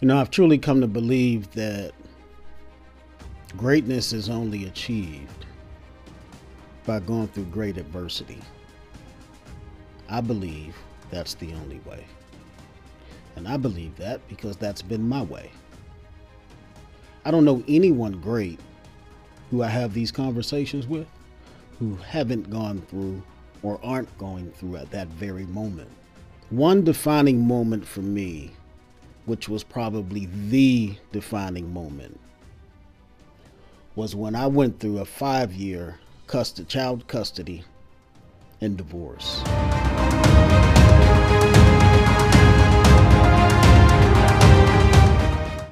You know, I've truly come to believe that greatness is only achieved by going through great adversity. I believe that's the only way. And I believe that because that's been my way. I don't know anyone great who I have these conversations with who haven't gone through or aren't going through at that very moment. One defining moment for me, which was probably the defining moment, was when I went through a five year child custody and divorce.